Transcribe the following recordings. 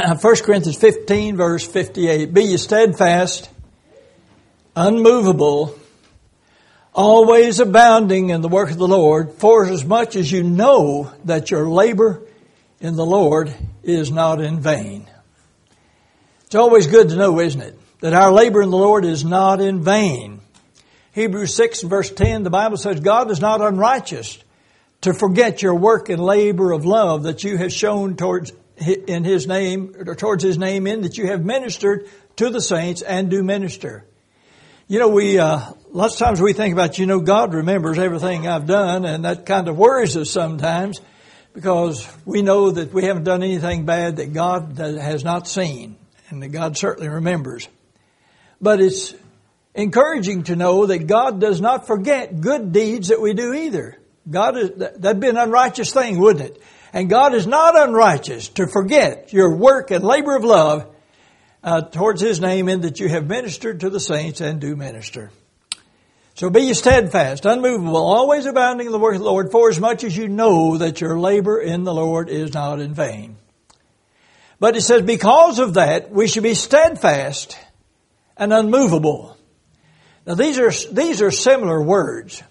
1 Corinthians 15 verse 58. Be ye steadfast, unmovable, always abounding in the work of the Lord, for as much as you know that your labor in the Lord is not in vain. It's always good to know, isn't it? That our labor in the Lord is not in vain. Hebrews 6 verse 10, the Bible says, God is not unrighteous to forget your work and labor of love that you have shown towards in His name, or towards His name in that you have ministered to the saints and do minister. You know, we, uh, lots of times we think about, you know, God remembers everything I've done, and that kind of worries us sometimes because we know that we haven't done anything bad that God has not seen and that God certainly remembers. But it's encouraging to know that God does not forget good deeds that we do either. God is, that'd be an unrighteous thing, wouldn't it? And God is not unrighteous to forget your work and labor of love uh, towards His name in that you have ministered to the saints and do minister. So be ye steadfast, unmovable, always abounding in the work of the Lord, for as much as you know that your labor in the Lord is not in vain. But it says, because of that, we should be steadfast and unmovable. Now these are, these are similar words.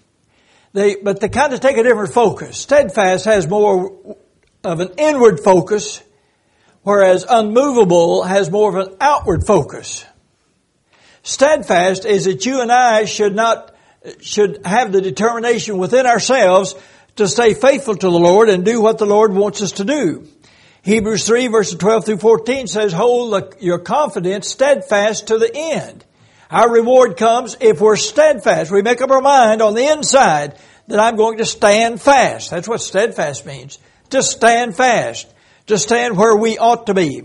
They, but they kind of take a different focus. Steadfast has more of an inward focus, whereas unmovable has more of an outward focus. Steadfast is that you and I should not, should have the determination within ourselves to stay faithful to the Lord and do what the Lord wants us to do. Hebrews 3 verses 12 through 14 says, hold your confidence steadfast to the end. Our reward comes if we're steadfast. We make up our mind on the inside that I'm going to stand fast. That's what steadfast means. To stand fast. To stand where we ought to be.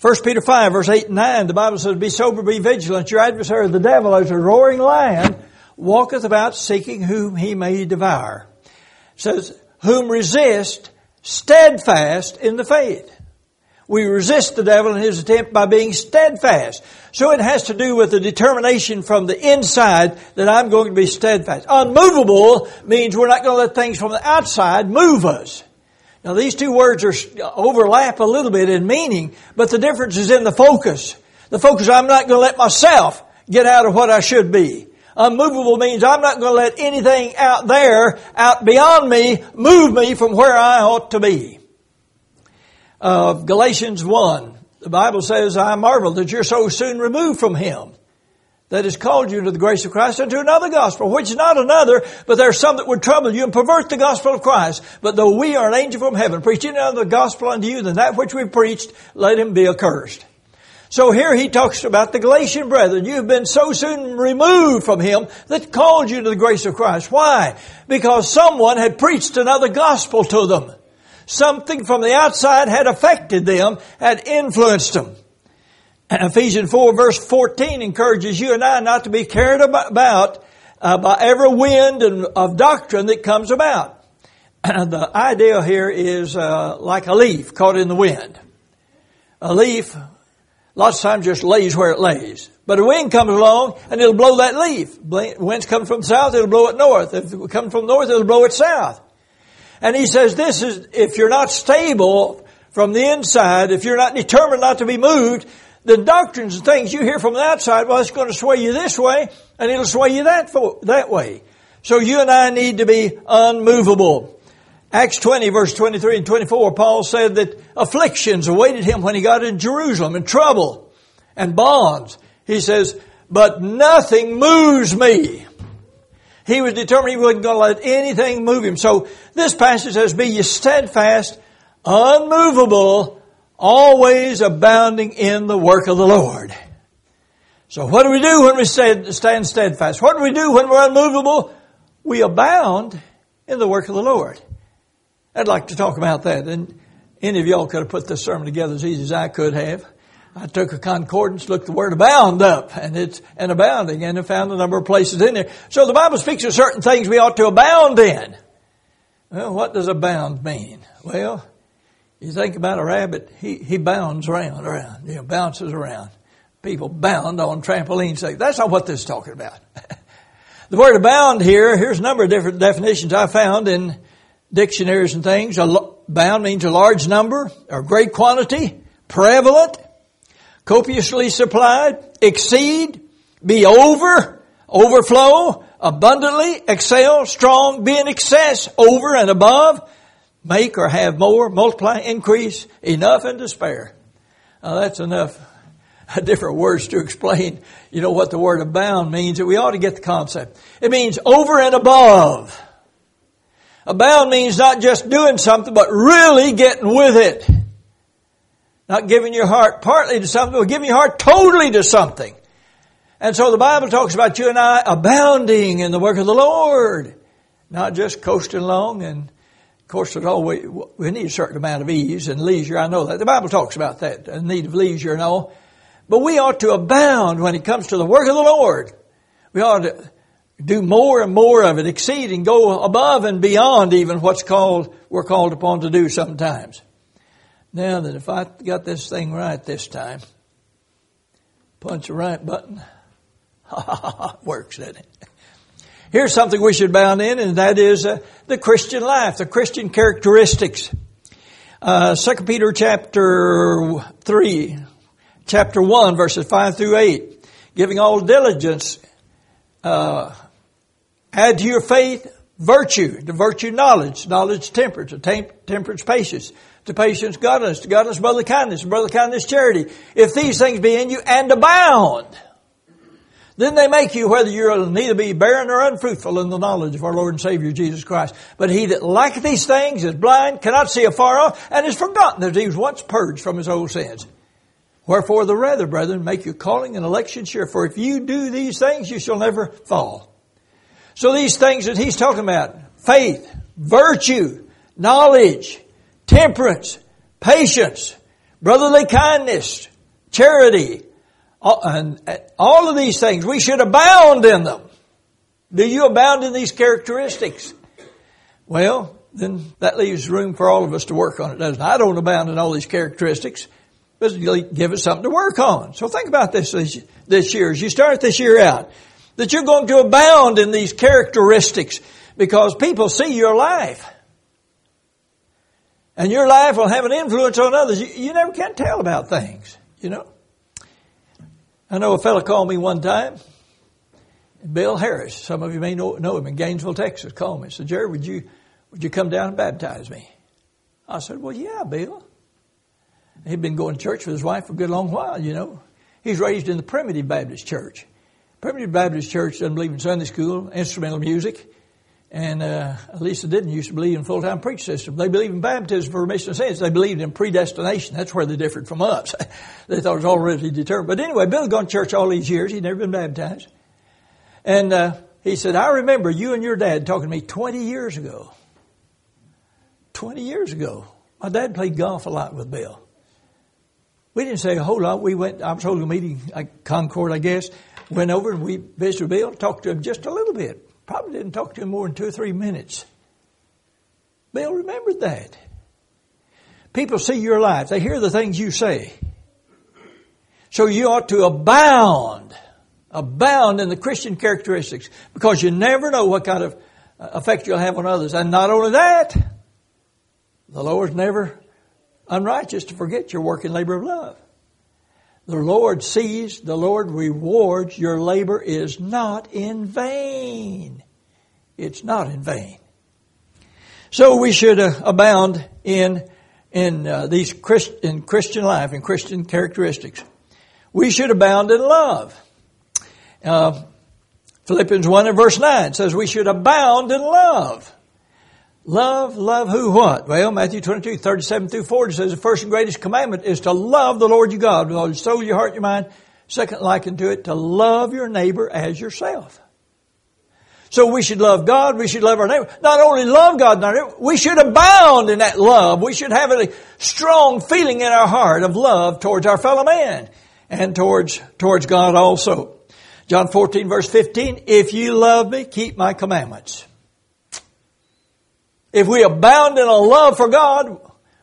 1 Peter 5 verse 8 and 9, the Bible says, Be sober, be vigilant. Your adversary, the devil, as a roaring lion, walketh about seeking whom he may devour. It says, Whom resist steadfast in the faith. We resist the devil in his attempt by being steadfast. So it has to do with the determination from the inside that I'm going to be steadfast. Unmovable means we're not going to let things from the outside move us. Now these two words are overlap a little bit in meaning, but the difference is in the focus. The focus, I'm not going to let myself get out of what I should be. Unmovable means I'm not going to let anything out there, out beyond me, move me from where I ought to be of Galatians 1. The Bible says, I marvel that you're so soon removed from Him that has called you to the grace of Christ unto another gospel, which is not another, but there are some that would trouble you and pervert the gospel of Christ. But though we are an angel from heaven, preaching another gospel unto you than that which we preached, let him be accursed. So here he talks about the Galatian brethren. You've been so soon removed from him that called you to the grace of Christ. Why? Because someone had preached another gospel to them. Something from the outside had affected them, had influenced them. Ephesians 4 verse 14 encourages you and I not to be carried about uh, by every wind of doctrine that comes about. And the idea here is uh, like a leaf caught in the wind. A leaf, lots of times just lays where it lays. But a wind comes along and it'll blow that leaf. Winds come from south, it'll blow it north. If it comes from north, it'll blow it south. And he says this is, if you're not stable from the inside, if you're not determined not to be moved, the doctrines and things you hear from the outside, well, it's going to sway you this way, and it'll sway you that, that way. So you and I need to be unmovable. Acts 20 verse 23 and 24, Paul said that afflictions awaited him when he got in Jerusalem and trouble and bonds. He says, but nothing moves me. He was determined he wasn't going to let anything move him. So this passage says, be ye steadfast, unmovable, always abounding in the work of the Lord. So what do we do when we stand steadfast? What do we do when we're unmovable? We abound in the work of the Lord. I'd like to talk about that. And any of y'all could have put this sermon together as easy as I could have. I took a concordance, looked the word abound up, and it's an abounding, and I found a number of places in there. So the Bible speaks of certain things we ought to abound in. Well, what does abound mean? Well, you think about a rabbit, he, he bounds around, around, you know, bounces around. People bound on trampolines. That's not what this is talking about. the word abound here, here's a number of different definitions I found in dictionaries and things. Bound means a large number or great quantity prevalent, copiously supplied, exceed, be over, overflow, abundantly, excel, strong, be in excess, over and above, make or have more, multiply, increase, enough and to spare. Now that's enough different words to explain, you know, what the word abound means, we ought to get the concept. It means over and above. Abound means not just doing something, but really getting with it. Not giving your heart partly to something, but giving your heart totally to something. And so the Bible talks about you and I abounding in the work of the Lord. Not just coasting along and of course, there's always, we need a certain amount of ease and leisure. I know that. The Bible talks about that, the need of leisure and all. But we ought to abound when it comes to the work of the Lord. We ought to do more and more of it, exceed and go above and beyond even what's called, we're called upon to do sometimes. Now that if I got this thing right this time, punch the right button, works, doesn't it? Here's something we should bound in, and that is uh, the Christian life, the Christian characteristics. Uh, 2 Peter chapter 3, chapter 1, verses 5 through 8. Giving all diligence, uh, add to your faith virtue, to virtue knowledge, knowledge temperance, to temperance patience, to patience godliness, to godliness brotherly kindness, brotherly kindness charity. If these things be in you and abound, then they make you whether you'll neither be barren or unfruitful in the knowledge of our Lord and Savior Jesus Christ. But he that lacketh these things is blind, cannot see afar off, and is forgotten that he was once purged from his old sins. Wherefore the rather, brethren, make your calling and election sure, for if you do these things, you shall never fall. So these things that he's talking about, faith, virtue, knowledge, temperance, patience, brotherly kindness, charity, and uh, all of these things, we should abound in them. Do you abound in these characteristics? Well, then that leaves room for all of us to work on it, doesn't it? I don't abound in all these characteristics, but give us something to work on. So think about this this year as you start this year out, that you're going to abound in these characteristics because people see your life. And your life will have an influence on others. You, you never can tell about things, you know. I know a fellow called me one time, Bill Harris. Some of you may know, know him in Gainesville, Texas. Called me. Said, Jerry, would you would you come down and baptize me? I said, Well, yeah, Bill. He'd been going to church with his wife for a good long while, you know. He's raised in the Primitive Baptist Church. Primitive Baptist Church doesn't believe in Sunday school, instrumental music, and uh, at least they didn't used to believe in full-time preach system. They believed in baptism for remission of sins. They believed in predestination. That's where they differed from us. they thought it was already determined. But anyway, Bill had gone to church all these years. He'd never been baptized. And uh, he said, I remember you and your dad talking to me 20 years ago. 20 years ago. My dad played golf a lot with Bill. We didn't say a whole lot. We went, I was holding a meeting at Concord, I guess. Went over and we visited Bill, talked to him just a little bit. Probably didn't talk to him more than two or three minutes. Bill remembered that. People see your life. They hear the things you say. So you ought to abound, abound in the Christian characteristics because you never know what kind of uh, effect you'll have on others. And not only that, the Lord's never unrighteous to forget your work and labor of love. The Lord sees, the Lord rewards, your labor is not in vain. It's not in vain. So we should uh, abound in, in uh, these Christ, in Christian life, in Christian characteristics. We should abound in love. Uh, Philippians 1 and verse 9 says we should abound in love. Love, love who, what? Well, Matthew 22, 37 through 40 says the first and greatest commandment is to love the Lord your God with all your soul, your heart, your mind. Second, likened to it, to love your neighbor as yourself. So we should love God, we should love our neighbor. Not only love God, we should abound in that love. We should have a strong feeling in our heart of love towards our fellow man and towards, towards God also. John 14 verse 15, if you love me, keep my commandments. If we abound in a love for God,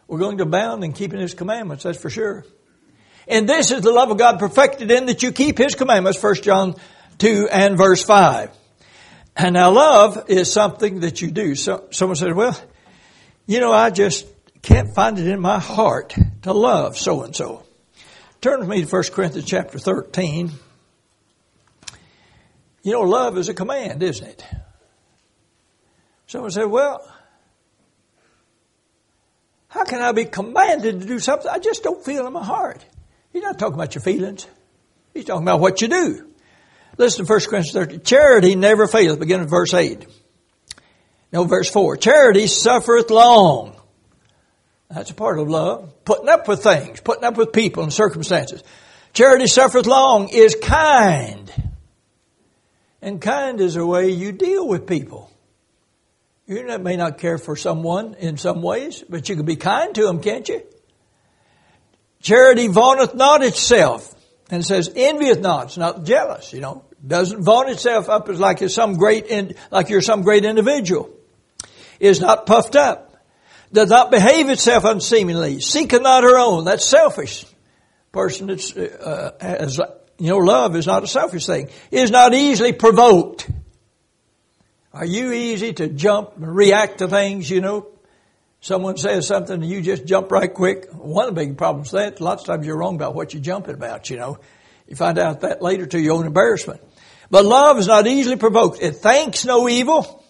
we're going to abound in keeping His commandments, that's for sure. And this is the love of God perfected in that you keep His commandments, 1 John 2 and verse 5. And now love is something that you do. So, someone said, well, you know, I just can't find it in my heart to love so and so. Turn with me to 1 Corinthians chapter 13. You know, love is a command, isn't it? Someone said, well, how can I be commanded to do something I just don't feel in my heart? He's not talking about your feelings. He's talking about what you do. Listen to 1 Corinthians 13. Charity never fails. Begin with verse 8. No, verse 4. Charity suffereth long. That's a part of love. Putting up with things, putting up with people and circumstances. Charity suffereth long, is kind. And kind is a way you deal with people. You may not care for someone in some ways, but you can be kind to them, can't you? Charity vaunteth not itself. And says, envieth not. It's not jealous, you know. Doesn't vaunt itself up as like it's some great, in, like you're some great individual. Is not puffed up. Does not behave itself unseemingly. Seeketh not her own. That's selfish. Person that's, uh, has, you know, love is not a selfish thing. Is not easily provoked. Are you easy to jump and react to things, you know? Someone says something and you just jump right quick. One of the big problems that lots of times you're wrong about what you're jumping about, you know. You find out that later to your own embarrassment. But love is not easily provoked. It thanks no evil.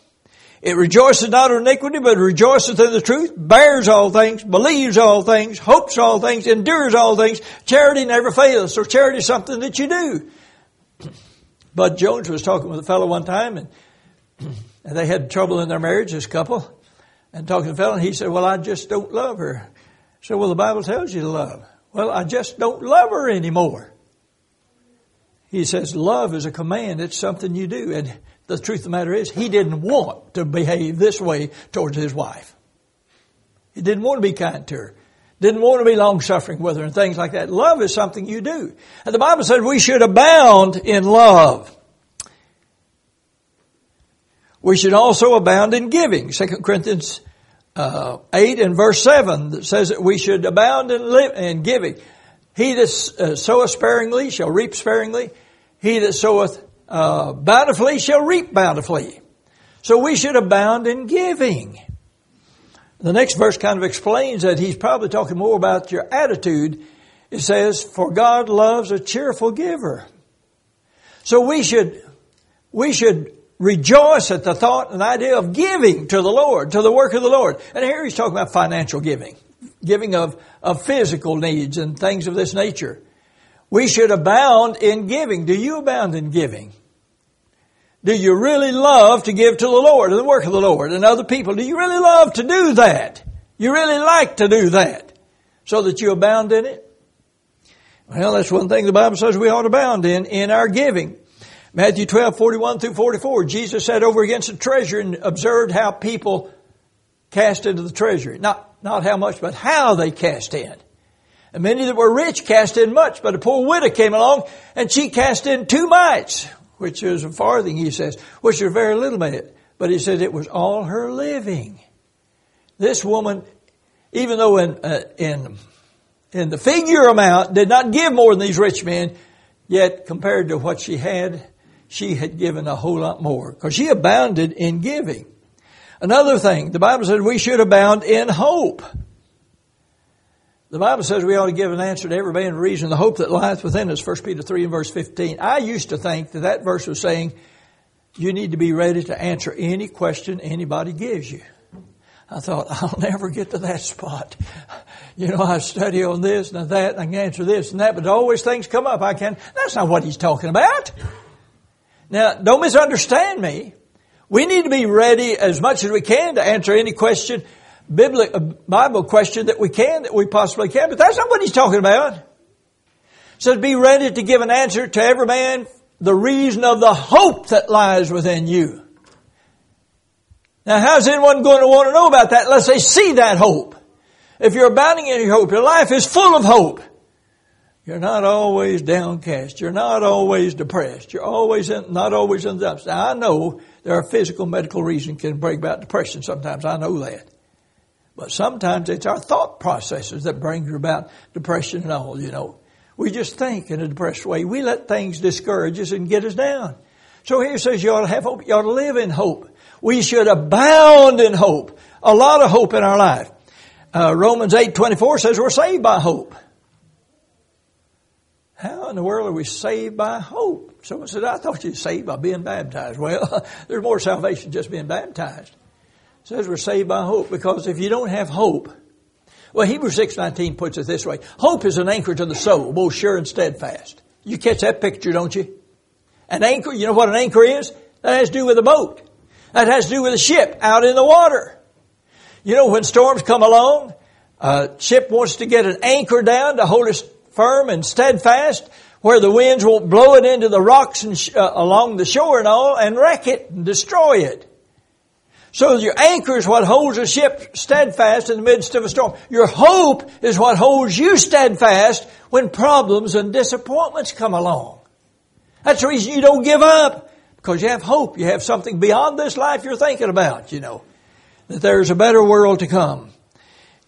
It rejoices not in iniquity, but rejoices in the truth, bears all things, believes all things, hopes all things, endures all things. Charity never fails. So charity is something that you do. Bud Jones was talking with a fellow one time and and they had trouble in their marriage, this couple, and talking to the fellow, and he said, well, I just don't love her. Said, well, the Bible tells you to love. Well, I just don't love her anymore. He says, love is a command. It's something you do. And the truth of the matter is, he didn't want to behave this way towards his wife. He didn't want to be kind to her. Didn't want to be long suffering with her and things like that. Love is something you do. And the Bible said we should abound in love. We should also abound in giving. 2 Corinthians uh, 8 and verse 7 that says that we should abound in, li- in giving. He that uh, soweth sparingly shall reap sparingly. He that soweth uh, bountifully shall reap bountifully. So we should abound in giving. The next verse kind of explains that he's probably talking more about your attitude. It says, for God loves a cheerful giver. So we should, we should rejoice at the thought and idea of giving to the Lord, to the work of the Lord. And here he's talking about financial giving, giving of, of physical needs and things of this nature. We should abound in giving. Do you abound in giving? Do you really love to give to the Lord and the work of the Lord and other people? Do you really love to do that? You really like to do that so that you abound in it? Well, that's one thing the Bible says we ought to abound in, in our giving. Matthew 12, 41 through 44, Jesus sat over against the treasure and observed how people cast into the treasury. Not, not how much, but how they cast in. And many that were rich cast in much, but a poor widow came along and she cast in two mites, which is a farthing, he says, which is very little bit. But he said it was all her living. This woman, even though in, uh, in, in the figure amount did not give more than these rich men, yet compared to what she had, she had given a whole lot more because she abounded in giving. Another thing, the Bible says we should abound in hope. The Bible says we ought to give an answer to every man reason the hope that lieth within us, 1 Peter 3 and verse 15. I used to think that that verse was saying you need to be ready to answer any question anybody gives you. I thought, I'll never get to that spot. You know, I study on this and that, and I can answer this and that, but always things come up. I can't. that's not what he's talking about. Now, don't misunderstand me. We need to be ready as much as we can to answer any question, biblical, uh, Bible question that we can, that we possibly can, but that's not what he's talking about. Says, be ready to give an answer to every man the reason of the hope that lies within you. Now, how's anyone going to want to know about that unless they see that hope? If you're abounding in your hope, your life is full of hope. You're not always downcast. You're not always depressed. You're always in, not always in the ups. Now I know there are physical medical reasons can bring about depression sometimes. I know that. But sometimes it's our thought processes that bring about depression and all, you know. We just think in a depressed way. We let things discourage us and get us down. So here it says you ought to have hope. You ought to live in hope. We should abound in hope. A lot of hope in our life. Uh, Romans 8:24 says we're saved by hope. In the world are we saved by hope? Someone said, I thought you were saved by being baptized. Well, there's more salvation just being baptized. It says we're saved by hope because if you don't have hope, well, Hebrews 6.19 puts it this way. Hope is an anchor to the soul, both sure and steadfast. You catch that picture, don't you? An anchor, you know what an anchor is? That has to do with a boat. That has to do with a ship out in the water. You know, when storms come along, a ship wants to get an anchor down to hold it firm and steadfast where the winds won't blow it into the rocks and sh- uh, along the shore and all and wreck it and destroy it. So your anchor is what holds a ship steadfast in the midst of a storm. Your hope is what holds you steadfast when problems and disappointments come along. That's the reason you don't give up. Because you have hope. You have something beyond this life you're thinking about, you know. That there's a better world to come.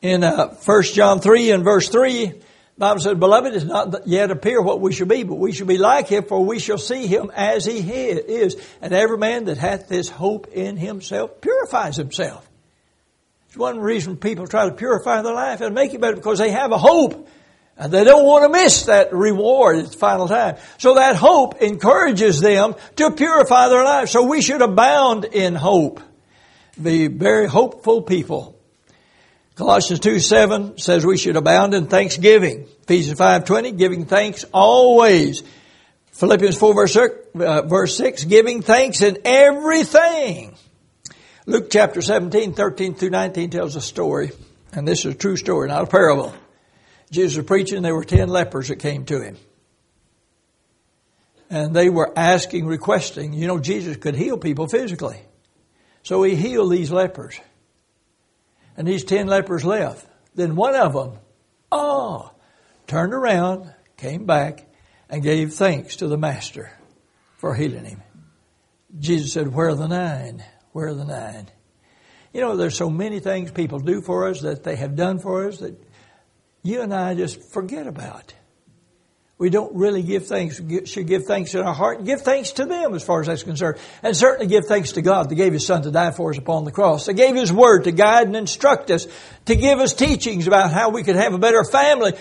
In uh, 1 John 3 and verse 3, Bible says, Beloved, it's not yet appear what we shall be, but we shall be like him, for we shall see him as he is. And every man that hath this hope in himself purifies himself. It's one reason people try to purify their life and make it better because they have a hope. And they don't want to miss that reward at the final time. So that hope encourages them to purify their life. So we should abound in hope. Be very hopeful people. Colossians 2 7 says we should abound in thanksgiving. Ephesians 5 20, giving thanks always. Philippians 4 verse 6, uh, verse 6, giving thanks in everything. Luke chapter 17, 13 through 19 tells a story, and this is a true story, not a parable. Jesus was preaching, there were ten lepers that came to him. And they were asking, requesting, you know, Jesus could heal people physically. So he healed these lepers and these ten lepers left. Then one of them, oh, ah, turned around, came back, and gave thanks to the master for healing him. Jesus said, Where are the nine? Where are the nine? You know, there's so many things people do for us that they have done for us that you and I just forget about we don't really give thanks, should give thanks in our heart and give thanks to them as far as that's concerned. And certainly give thanks to God that gave His Son to die for us upon the cross. That gave His Word to guide and instruct us, to give us teachings about how we could have a better family,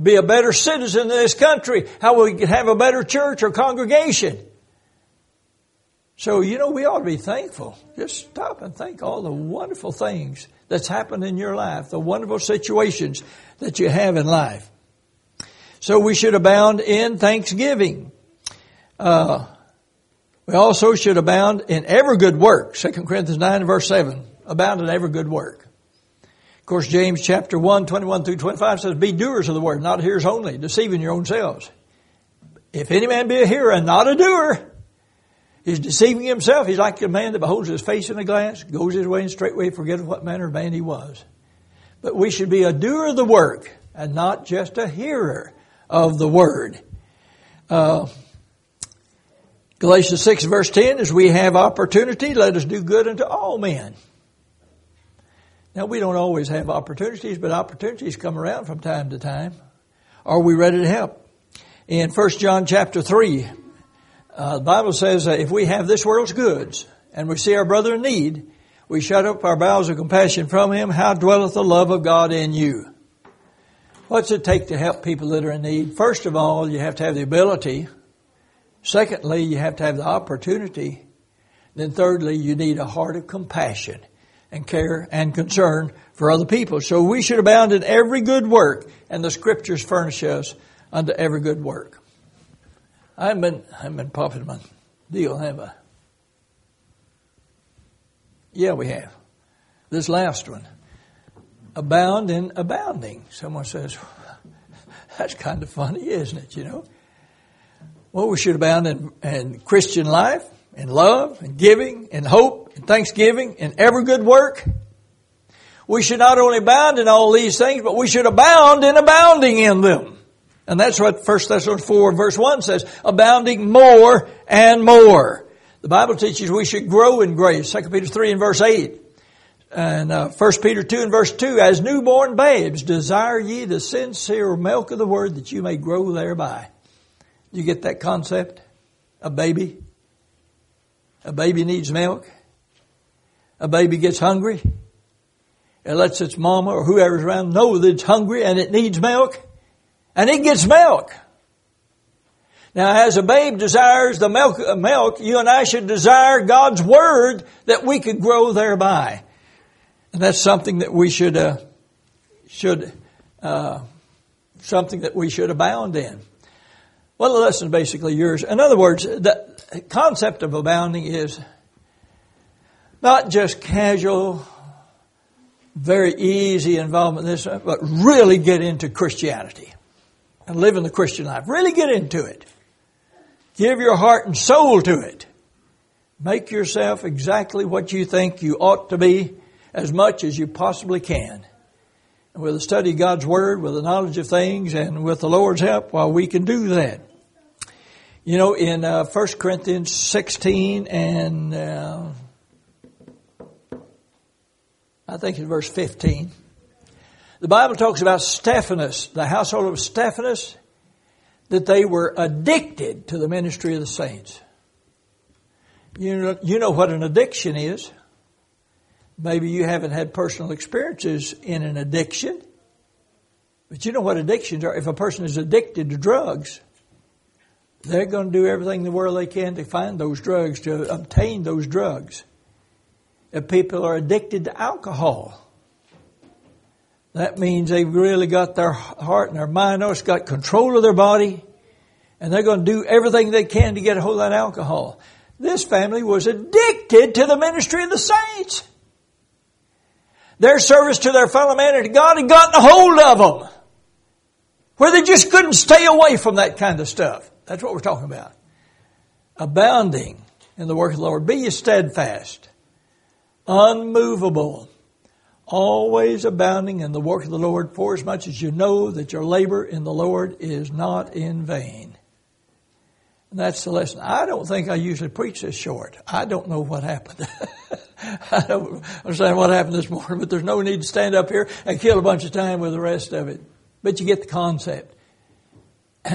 be a better citizen in this country, how we could have a better church or congregation. So, you know, we ought to be thankful. Just stop and think all the wonderful things that's happened in your life, the wonderful situations that you have in life. So we should abound in thanksgiving. Uh, we also should abound in every good work. 2 Corinthians 9 verse 7. Abound in every good work. Of course, James chapter 1, 21 through 25 says, Be doers of the word, not hearers only, deceiving your own selves. If any man be a hearer and not a doer, he's deceiving himself. He's like a man that beholds his face in a glass, goes his way and straightway forgetteth what manner of man he was. But we should be a doer of the work and not just a hearer of the Word. Uh, Galatians 6 verse 10 is we have opportunity, let us do good unto all men. Now we don't always have opportunities, but opportunities come around from time to time. Are we ready to help? In 1 John chapter 3, uh, the Bible says if we have this world's goods and we see our brother in need, we shut up our bowels of compassion from him. How dwelleth the love of God in you? What's it take to help people that are in need? First of all, you have to have the ability. Secondly, you have to have the opportunity. Then thirdly, you need a heart of compassion and care and concern for other people. So we should abound in every good work, and the scriptures furnish us unto every good work. I haven't been, I haven't been popping my deal, have I? Yeah, we have. This last one abound in abounding. Someone says, that's kind of funny, isn't it, you know? Well, we should abound in, in Christian life, in love, in giving, in hope, in thanksgiving, in every good work. We should not only abound in all these things, but we should abound in abounding in them. And that's what 1 Thessalonians 4 verse 1 says, abounding more and more. The Bible teaches we should grow in grace. 2 Peter 3 and verse 8. And uh, 1 Peter 2 and verse 2, as newborn babes, desire ye the sincere milk of the word that you may grow thereby. You get that concept? A baby? A baby needs milk. A baby gets hungry. It lets its mama or whoever's around know that it's hungry and it needs milk. And it gets milk. Now, as a babe desires the milk, milk, you and I should desire God's Word that we could grow thereby. And that's something that we should, uh, should, uh, something that we should abound in. Well, the lesson basically yours. In other words, the concept of abounding is not just casual, very easy involvement in this, but really get into Christianity and live in the Christian life. Really get into it. Give your heart and soul to it. Make yourself exactly what you think you ought to be as much as you possibly can. And with the study of God's Word, with the knowledge of things, and with the Lord's help, well, we can do that. You know, in uh, 1 Corinthians 16 and uh, I think it's verse 15, the Bible talks about Stephanas, the household of Stephanas, that they were addicted to the ministry of the saints. You know, you know what an addiction is. Maybe you haven't had personal experiences in an addiction, but you know what addictions are. If a person is addicted to drugs, they're going to do everything in the world they can to find those drugs, to obtain those drugs. If people are addicted to alcohol, that means they've really got their heart and their mind, or it's got control of their body, and they're going to do everything they can to get a hold of that alcohol. This family was addicted to the ministry of the saints. Their service to their fellow man and to God had gotten a hold of them. Where they just couldn't stay away from that kind of stuff. That's what we're talking about. Abounding in the work of the Lord. Be ye steadfast, unmovable, always abounding in the work of the Lord, for as much as you know that your labor in the Lord is not in vain. And that's the lesson. I don't think I usually preach this short. I don't know what happened. I don't understand what happened this morning, but there's no need to stand up here and kill a bunch of time with the rest of it. But you get the concept.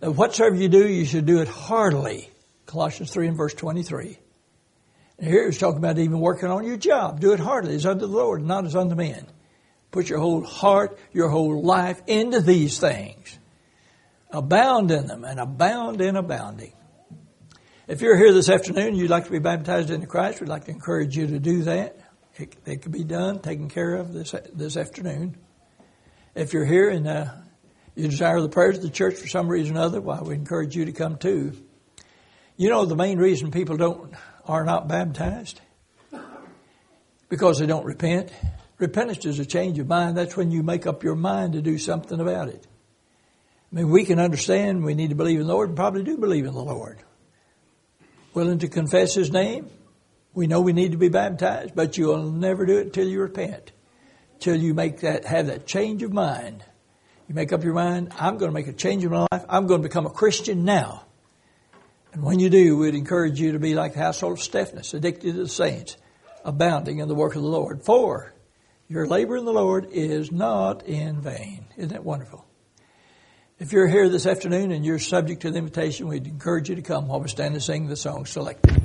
whatsoever you do, you should do it heartily. Colossians 3 and verse 23. And here he's talking about even working on your job. Do it heartily as unto the Lord, not as unto men. Put your whole heart, your whole life into these things. Abound in them and abound in abounding. If you're here this afternoon and you'd like to be baptized into Christ, we'd like to encourage you to do that. It, it be done, taken care of this this afternoon. If you're here and uh, you desire the prayers of the church for some reason or other, well, we encourage you to come too. You know the main reason people don't are not baptized? Because they don't repent. Repentance is a change of mind. That's when you make up your mind to do something about it. I mean, we can understand we need to believe in the Lord and probably do believe in the Lord. Willing to confess His name. We know we need to be baptized, but you'll never do it until you repent. Till you make that, have that change of mind. You make up your mind, I'm going to make a change in my life. I'm going to become a Christian now. And when you do, we'd encourage you to be like the household of Stephanas, addicted to the saints, abounding in the work of the Lord. For your labor in the Lord is not in vain. Isn't that wonderful? If you're here this afternoon and you're subject to the invitation, we'd encourage you to come while we stand and sing the song selected.